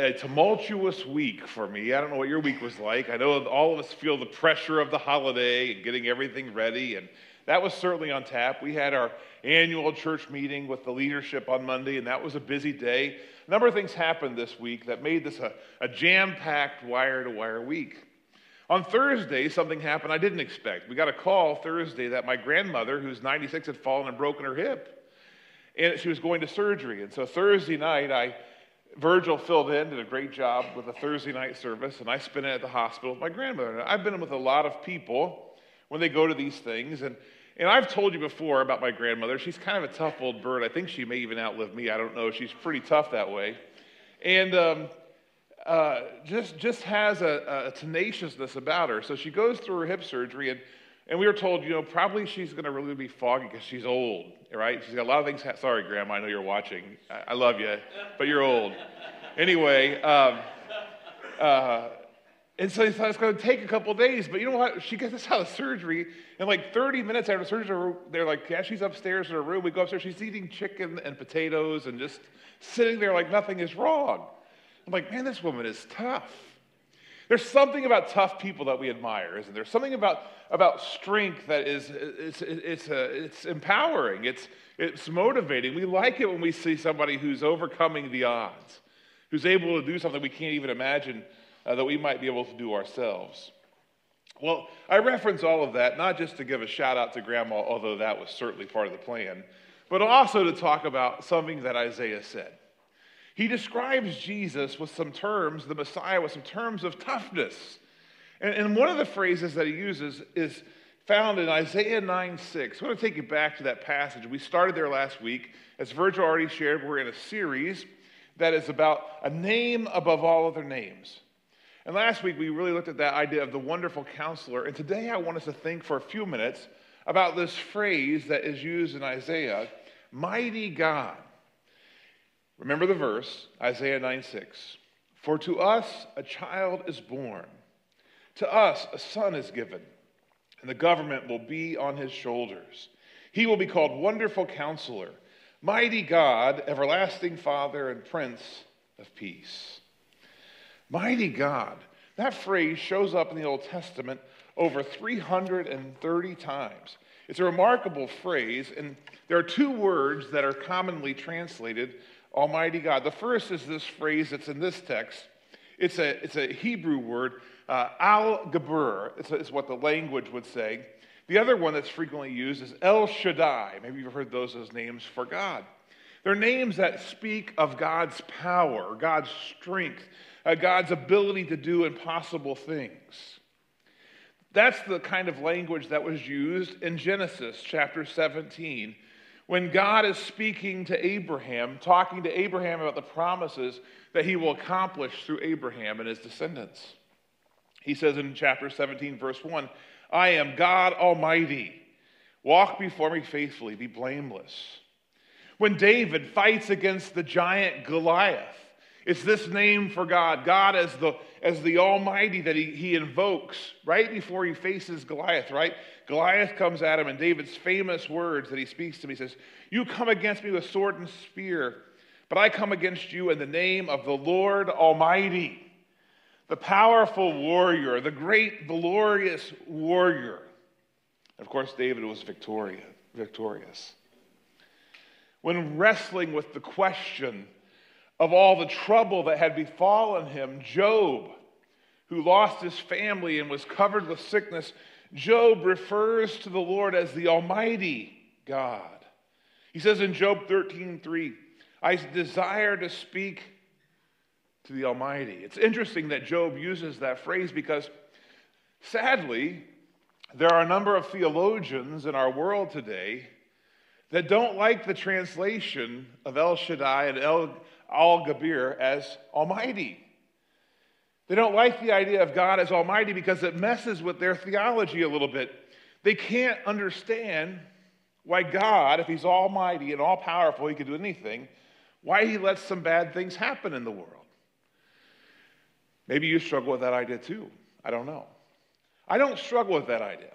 a tumultuous week for me. I don't know what your week was like. I know all of us feel the pressure of the holiday and getting everything ready, and that was certainly on tap. We had our annual church meeting with the leadership on Monday, and that was a busy day. A number of things happened this week that made this a, a jam packed wire to wire week. On Thursday, something happened I didn't expect. We got a call Thursday that my grandmother, who's 96, had fallen and broken her hip, and she was going to surgery. And so Thursday night, I Virgil filled in, did a great job with the Thursday night service, and I spent it at the hospital with my grandmother. I've been with a lot of people when they go to these things, and, and I've told you before about my grandmother. She's kind of a tough old bird. I think she may even outlive me. I don't know. She's pretty tough that way. And um, uh, just, just has a, a tenaciousness about her. So she goes through her hip surgery, and and we were told, you know, probably she's going to really be foggy because she's old, right? She's got a lot of things. Ha- Sorry, Grandma, I know you're watching. I, I love you, but you're old. Anyway, um, uh, and so he thought it's going to take a couple days. But you know what? She gets out of surgery, and like 30 minutes after surgery, they're like, yeah, she's upstairs in her room. We go upstairs. She's eating chicken and potatoes and just sitting there like nothing is wrong. I'm like, man, this woman is tough. There's something about tough people that we admire, isn't there? Something about, about strength that is it's, it's, a, it's empowering, it's, it's motivating. We like it when we see somebody who's overcoming the odds, who's able to do something we can't even imagine uh, that we might be able to do ourselves. Well, I reference all of that not just to give a shout out to Grandma, although that was certainly part of the plan, but also to talk about something that Isaiah said. He describes Jesus with some terms, the Messiah, with some terms of toughness. And, and one of the phrases that he uses is found in Isaiah 9 6. I want to take you back to that passage. We started there last week. As Virgil already shared, we're in a series that is about a name above all other names. And last week, we really looked at that idea of the wonderful counselor. And today, I want us to think for a few minutes about this phrase that is used in Isaiah mighty God. Remember the verse, Isaiah 9 6. For to us a child is born, to us a son is given, and the government will be on his shoulders. He will be called Wonderful Counselor, Mighty God, Everlasting Father, and Prince of Peace. Mighty God. That phrase shows up in the Old Testament over 330 times. It's a remarkable phrase, and there are two words that are commonly translated Almighty God. The first is this phrase that's in this text. It's a, it's a Hebrew word, uh, al gabur, is what the language would say. The other one that's frequently used is El Shaddai. Maybe you've heard those as names for God. They're names that speak of God's power, God's strength, uh, God's ability to do impossible things. That's the kind of language that was used in Genesis chapter 17 when God is speaking to Abraham, talking to Abraham about the promises that he will accomplish through Abraham and his descendants. He says in chapter 17, verse 1 I am God Almighty. Walk before me faithfully, be blameless. When David fights against the giant Goliath, it's this name for God, God as the, as the Almighty that he, he invokes right before he faces Goliath, right? Goliath comes at him, and David's famous words that he speaks to me he says, You come against me with sword and spear, but I come against you in the name of the Lord Almighty, the powerful warrior, the great, glorious warrior. Of course, David was victorious. victorious. When wrestling with the question, of all the trouble that had befallen him, Job, who lost his family and was covered with sickness, Job refers to the Lord as the Almighty God. He says in Job 13:3, I desire to speak to the Almighty. It's interesting that Job uses that phrase because sadly, there are a number of theologians in our world today that don't like the translation of El Shaddai and El Al Gabir as Almighty. They don't like the idea of God as Almighty because it messes with their theology a little bit. They can't understand why God, if He's Almighty and all powerful, He can do anything, why He lets some bad things happen in the world. Maybe you struggle with that idea too. I don't know. I don't struggle with that idea.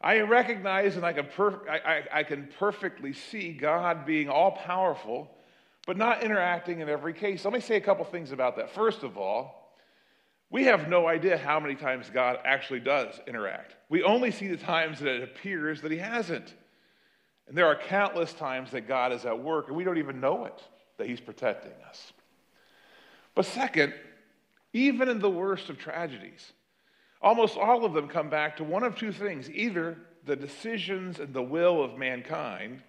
I recognize and I can, I, I, I can perfectly see God being all powerful but not interacting in every case. Let me say a couple things about that. First of all, we have no idea how many times God actually does interact. We only see the times that it appears that He hasn't. And there are countless times that God is at work and we don't even know it, that He's protecting us. But second, even in the worst of tragedies, almost all of them come back to one of two things either the decisions and the will of mankind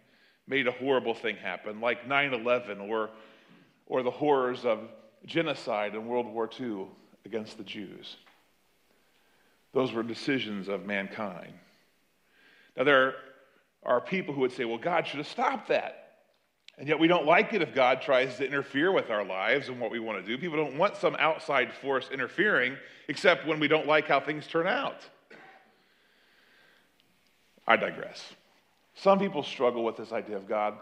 made a horrible thing happen, like 9 11 or, or the horrors of genocide in World War II against the Jews. Those were decisions of mankind. Now, there are people who would say, well, God should have stopped that. And yet we don't like it if God tries to interfere with our lives and what we want to do. People don't want some outside force interfering, except when we don't like how things turn out. I digress. Some people struggle with this idea of God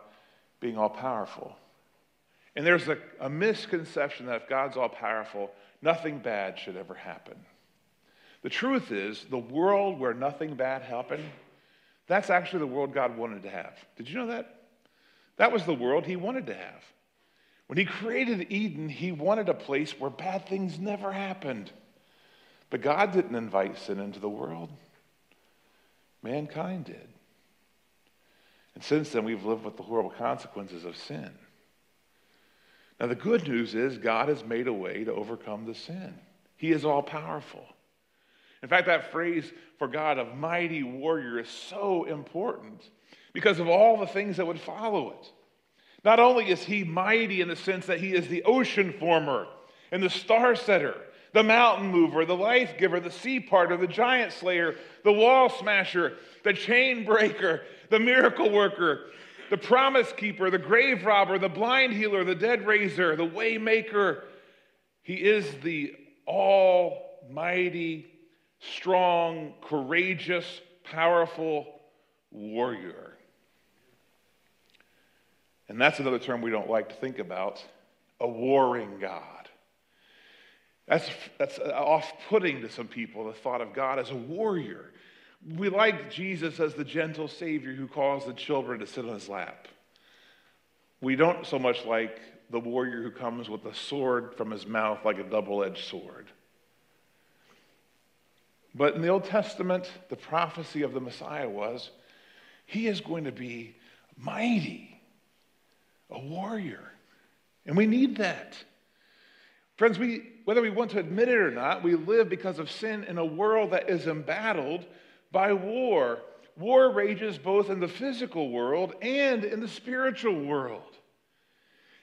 being all powerful. And there's a, a misconception that if God's all powerful, nothing bad should ever happen. The truth is, the world where nothing bad happened, that's actually the world God wanted to have. Did you know that? That was the world He wanted to have. When He created Eden, He wanted a place where bad things never happened. But God didn't invite sin into the world, mankind did. And since then, we've lived with the horrible consequences of sin. Now, the good news is God has made a way to overcome the sin. He is all powerful. In fact, that phrase for God of mighty warrior is so important because of all the things that would follow it. Not only is he mighty in the sense that he is the ocean former and the star setter, the mountain mover, the life giver, the sea parter, the giant slayer, the wall smasher, the chain breaker, the miracle worker, the promise keeper, the grave robber, the blind healer, the dead raiser, the way maker. He is the almighty, strong, courageous, powerful warrior. And that's another term we don't like to think about a warring God. That's, that's off putting to some people, the thought of God as a warrior. We like Jesus as the gentle Savior who calls the children to sit on his lap. We don't so much like the warrior who comes with a sword from his mouth like a double edged sword. But in the Old Testament, the prophecy of the Messiah was he is going to be mighty, a warrior. And we need that. Friends, we, whether we want to admit it or not, we live because of sin in a world that is embattled by war. War rages both in the physical world and in the spiritual world.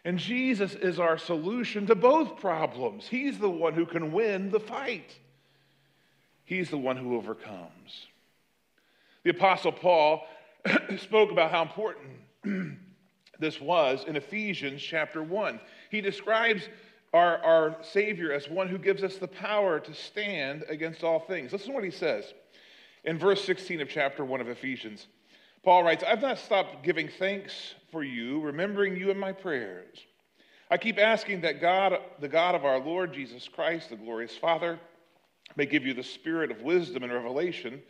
And Jesus is our solution to both problems. He's the one who can win the fight, He's the one who overcomes. The Apostle Paul spoke about how important this was in Ephesians chapter 1. He describes our, our Savior as one who gives us the power to stand against all things. Listen to what he says in verse 16 of chapter 1 of Ephesians. Paul writes, I've not stopped giving thanks for you, remembering you in my prayers. I keep asking that God, the God of our Lord Jesus Christ, the glorious Father, may give you the spirit of wisdom and revelation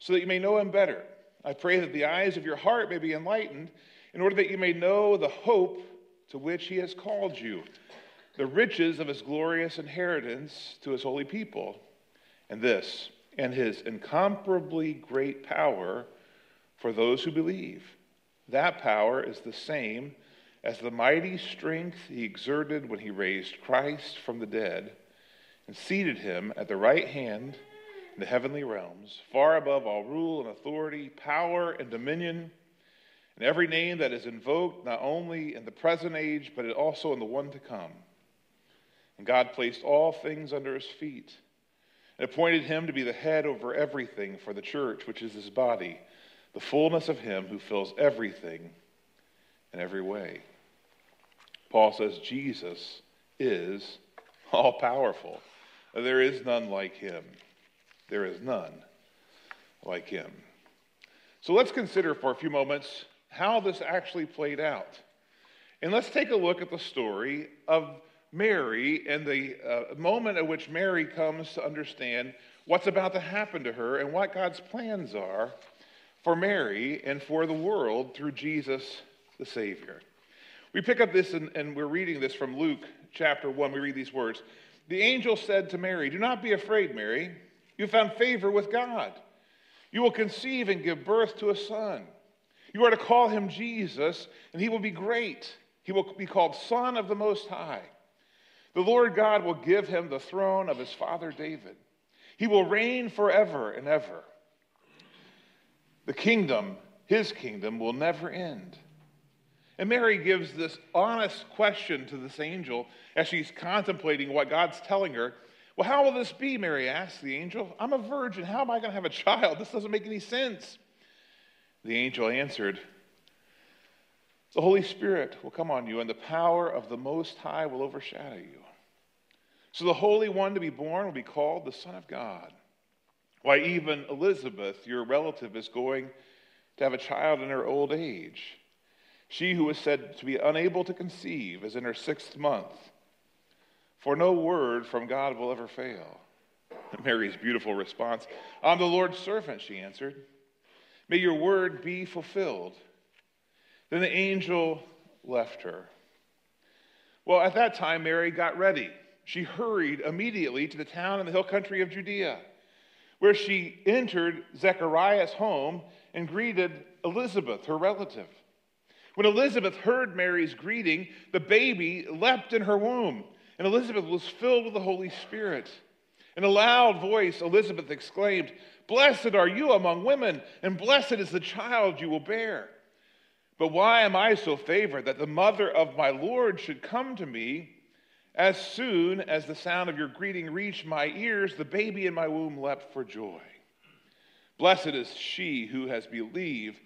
so that you may know him better. I pray that the eyes of your heart may be enlightened in order that you may know the hope to which he has called you, the riches of his glorious inheritance to his holy people, and this and his incomparably great power for those who believe. That power is the same as the mighty strength he exerted when he raised Christ from the dead and seated him at the right hand in the heavenly realms, far above all rule and authority, power and dominion, and every name that is invoked, not only in the present age, but also in the one to come. And God placed all things under his feet and appointed him to be the head over everything for the church, which is his body, the fullness of him who fills everything in every way. Paul says Jesus is all powerful. There is none like him. There is none like him. So let's consider for a few moments how this actually played out. And let's take a look at the story of Mary and the uh, moment at which Mary comes to understand what's about to happen to her and what God's plans are for Mary and for the world through Jesus the Savior. We pick up this, and, and we're reading this from Luke chapter 1. We read these words The angel said to Mary, Do not be afraid, Mary. You found favor with God. You will conceive and give birth to a son. You are to call him Jesus, and he will be great. He will be called Son of the Most High. The Lord God will give him the throne of his father David. He will reign forever and ever. The kingdom, his kingdom, will never end. And Mary gives this honest question to this angel as she's contemplating what God's telling her. Well, how will this be? Mary asks the angel. I'm a virgin. How am I going to have a child? This doesn't make any sense. The angel answered, The Holy Spirit will come on you, and the power of the Most High will overshadow you. So the Holy One to be born will be called the Son of God. Why, even Elizabeth, your relative, is going to have a child in her old age. She who was said to be unable to conceive is in her sixth month. For no word from God will ever fail. Mary's beautiful response I'm the Lord's servant, she answered. May your word be fulfilled. Then the angel left her. Well, at that time, Mary got ready she hurried immediately to the town in the hill country of Judea, where she entered Zechariah's home and greeted Elizabeth, her relative. When Elizabeth heard Mary's greeting, the baby leapt in her womb, and Elizabeth was filled with the Holy Spirit. In a loud voice, Elizabeth exclaimed, Blessed are you among women, and blessed is the child you will bear. But why am I so favored that the mother of my Lord should come to me? As soon as the sound of your greeting reached my ears, the baby in my womb leapt for joy. Blessed is she who has believed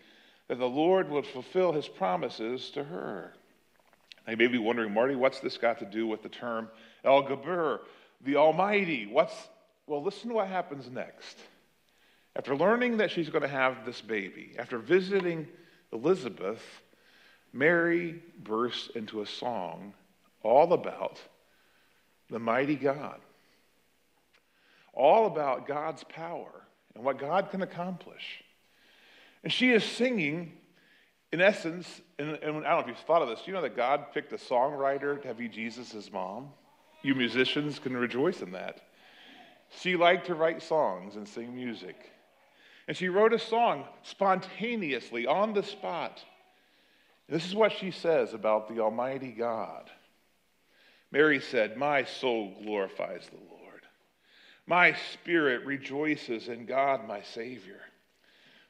that the Lord would fulfill his promises to her. Now, you may be wondering, Marty, what's this got to do with the term El Gabur, the Almighty? What's well, listen to what happens next. After learning that she's going to have this baby, after visiting Elizabeth, Mary bursts into a song all about the mighty God. All about God's power and what God can accomplish. And she is singing, in essence, and, and I don't know if you've thought of this, you know that God picked a songwriter to be Jesus' mom? You musicians can rejoice in that. She liked to write songs and sing music. And she wrote a song spontaneously, on the spot. this is what she says about the Almighty God. Mary said, My soul glorifies the Lord. My spirit rejoices in God, my Savior,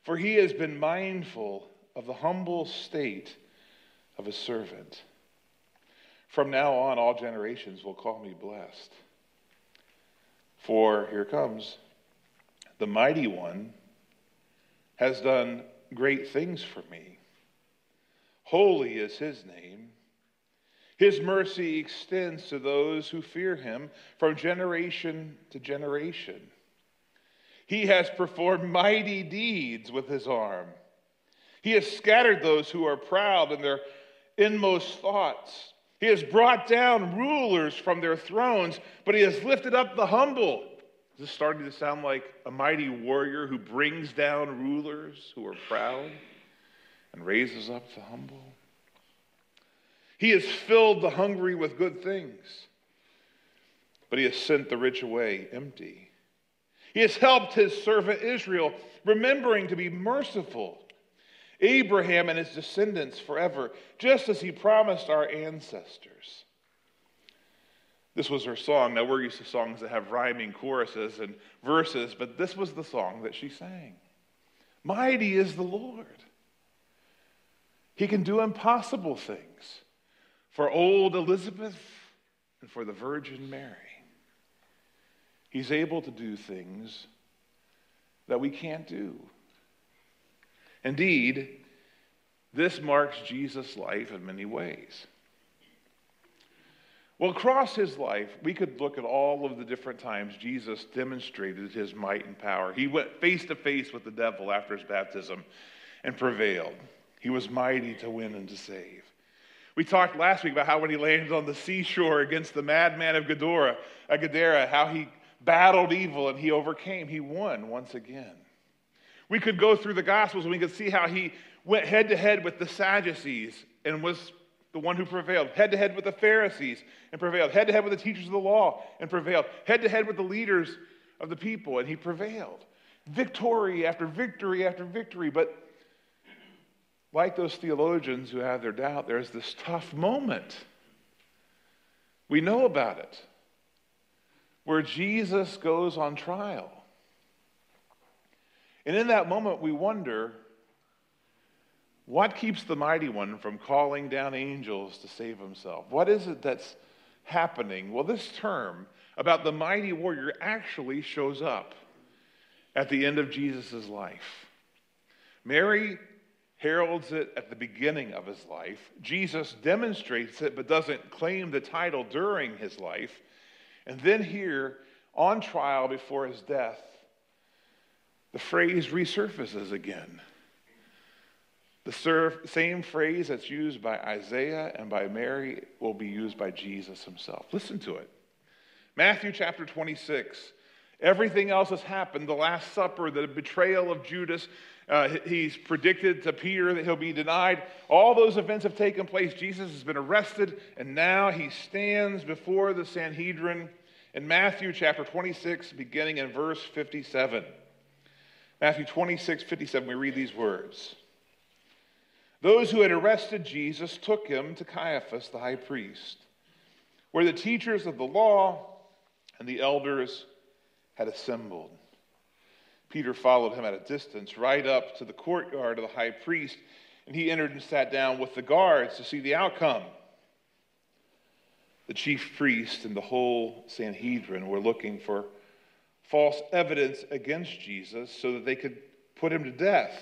for he has been mindful of the humble state of a servant. From now on, all generations will call me blessed. For here comes the mighty one has done great things for me. Holy is his name. His mercy extends to those who fear him from generation to generation. He has performed mighty deeds with his arm. He has scattered those who are proud in their inmost thoughts. He has brought down rulers from their thrones, but he has lifted up the humble. Is this starting to sound like a mighty warrior who brings down rulers who are proud and raises up the humble? He has filled the hungry with good things, but he has sent the rich away empty. He has helped his servant Israel, remembering to be merciful. Abraham and his descendants forever, just as he promised our ancestors. This was her song. Now, we're used to songs that have rhyming choruses and verses, but this was the song that she sang Mighty is the Lord. He can do impossible things for old Elizabeth and for the Virgin Mary. He's able to do things that we can't do. Indeed, this marks Jesus' life in many ways. Well, across his life, we could look at all of the different times Jesus demonstrated his might and power. He went face to face with the devil after his baptism and prevailed. He was mighty to win and to save. We talked last week about how when he landed on the seashore against the madman of Gadara, uh, Gadara, how he battled evil and he overcame. He won once again. We could go through the Gospels and we could see how he went head to head with the Sadducees and was the one who prevailed, head to head with the Pharisees and prevailed, head to head with the teachers of the law and prevailed, head to head with the leaders of the people, and he prevailed. Victory after victory after victory. But like those theologians who have their doubt, there's this tough moment. We know about it, where Jesus goes on trial. And in that moment, we wonder what keeps the mighty one from calling down angels to save himself? What is it that's happening? Well, this term about the mighty warrior actually shows up at the end of Jesus' life. Mary heralds it at the beginning of his life. Jesus demonstrates it but doesn't claim the title during his life. And then here, on trial before his death, the phrase resurfaces again. The same phrase that's used by Isaiah and by Mary will be used by Jesus himself. Listen to it. Matthew chapter 26. Everything else has happened. The Last Supper, the betrayal of Judas. Uh, he's predicted to Peter that he'll be denied. All those events have taken place. Jesus has been arrested, and now he stands before the Sanhedrin in Matthew chapter 26, beginning in verse 57. Matthew 26, 57, we read these words. Those who had arrested Jesus took him to Caiaphas, the high priest, where the teachers of the law and the elders had assembled. Peter followed him at a distance, right up to the courtyard of the high priest, and he entered and sat down with the guards to see the outcome. The chief priest and the whole Sanhedrin were looking for false evidence against Jesus so that they could put him to death.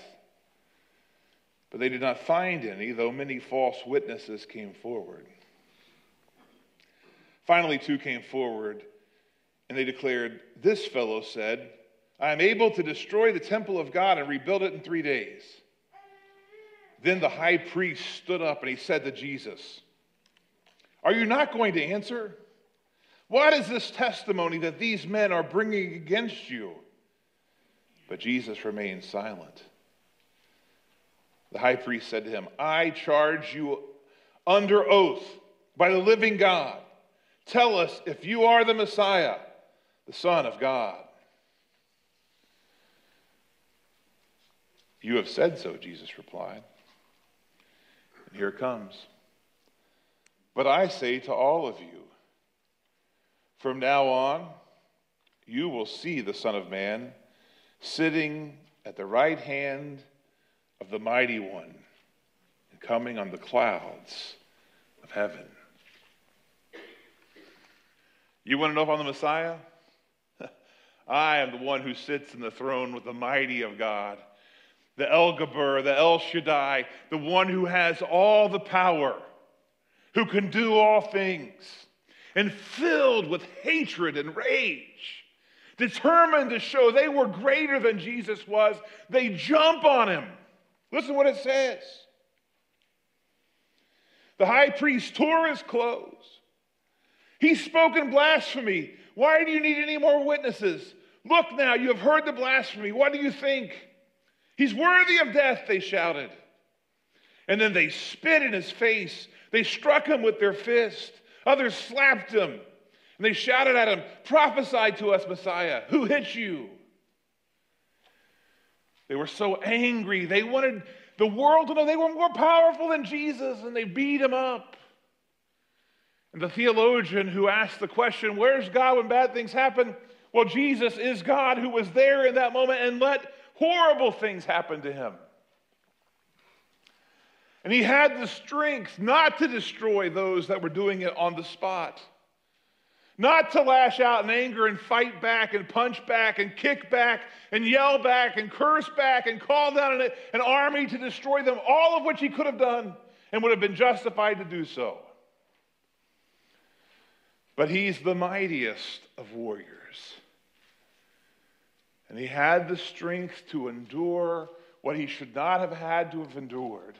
But they did not find any, though many false witnesses came forward. Finally, two came forward, and they declared, This fellow said, I am able to destroy the temple of God and rebuild it in three days. Then the high priest stood up and he said to Jesus, Are you not going to answer? What is this testimony that these men are bringing against you? But Jesus remained silent. The high priest said to him, I charge you under oath by the living God. Tell us if you are the Messiah, the Son of God. You have said so, Jesus replied. And here comes. But I say to all of you, from now on, you will see the Son of Man sitting at the right hand of the Mighty One and coming on the clouds of heaven. You want to know if I'm the Messiah? I am the one who sits in the throne with the mighty of God, the El Gabor, the El Shaddai, the one who has all the power, who can do all things, and filled with hatred and rage, determined to show they were greater than Jesus was, they jump on him Listen what it says. The high priest tore his clothes. He's spoken blasphemy. Why do you need any more witnesses? Look now, you have heard the blasphemy. What do you think? He's worthy of death, they shouted. And then they spit in his face. They struck him with their fist. Others slapped him. And they shouted at him, Prophesy to us, Messiah. Who hit you? They were so angry. They wanted the world to know they were more powerful than Jesus, and they beat him up. And the theologian who asked the question, Where's God when bad things happen? Well, Jesus is God who was there in that moment and let horrible things happen to him. And he had the strength not to destroy those that were doing it on the spot. Not to lash out in anger and fight back and punch back and kick back and yell back and curse back and call down an, an army to destroy them, all of which he could have done and would have been justified to do so. But he's the mightiest of warriors. And he had the strength to endure what he should not have had to have endured,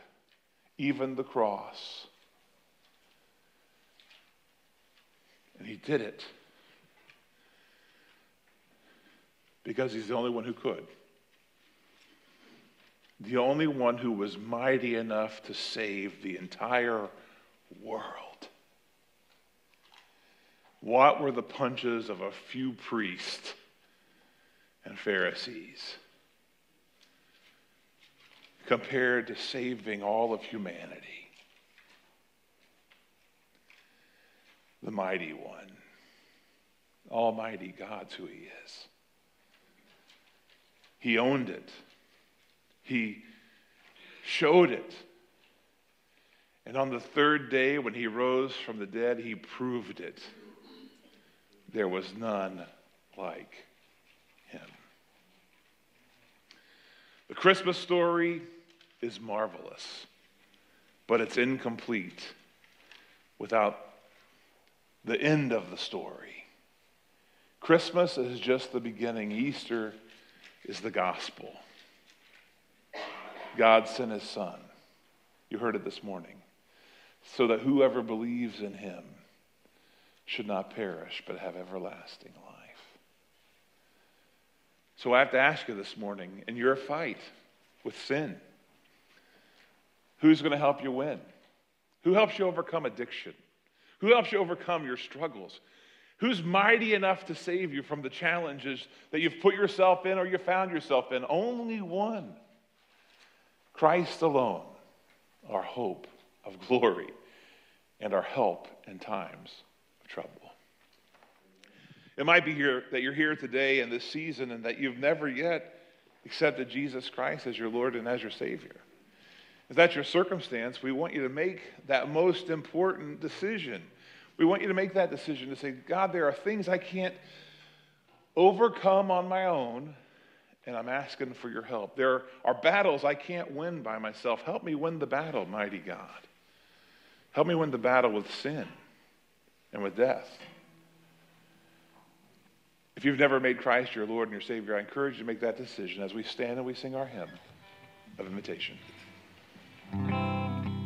even the cross. And he did it because he's the only one who could. The only one who was mighty enough to save the entire world. What were the punches of a few priests and Pharisees compared to saving all of humanity? The mighty one, Almighty God's who He is. He owned it. He showed it. And on the third day, when he rose from the dead, he proved it. There was none like him. The Christmas story is marvelous, but it's incomplete without the end of the story. Christmas is just the beginning, Easter is the gospel. God sent his son. You heard it this morning. So that whoever believes in him should not perish, but have everlasting life. So I have to ask you this morning in your fight with sin, who's going to help you win? Who helps you overcome addiction? Who helps you overcome your struggles? Who's mighty enough to save you from the challenges that you've put yourself in or you found yourself in? Only one. Christ alone, our hope of glory and our help in times trouble. It might be here that you're here today in this season and that you've never yet accepted Jesus Christ as your Lord and as your Savior. If that's your circumstance, we want you to make that most important decision. We want you to make that decision to say, God, there are things I can't overcome on my own, and I'm asking for your help. There are battles I can't win by myself. Help me win the battle, mighty God. Help me win the battle with sin and with death. If you've never made Christ your Lord and your Savior, I encourage you to make that decision as we stand and we sing our hymn of invitation.